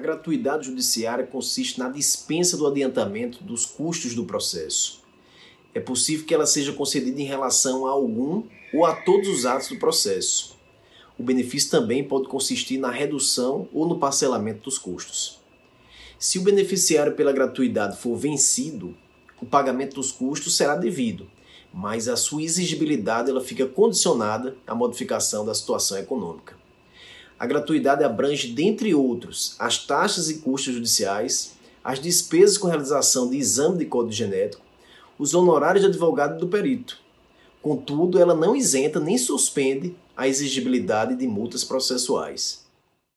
A gratuidade judiciária consiste na dispensa do adiantamento dos custos do processo. É possível que ela seja concedida em relação a algum ou a todos os atos do processo. O benefício também pode consistir na redução ou no parcelamento dos custos. Se o beneficiário pela gratuidade for vencido, o pagamento dos custos será devido, mas a sua exigibilidade ela fica condicionada à modificação da situação econômica. A gratuidade abrange, dentre outros, as taxas e custos judiciais, as despesas com realização de exame de código genético, os honorários de advogado do perito. Contudo, ela não isenta nem suspende a exigibilidade de multas processuais.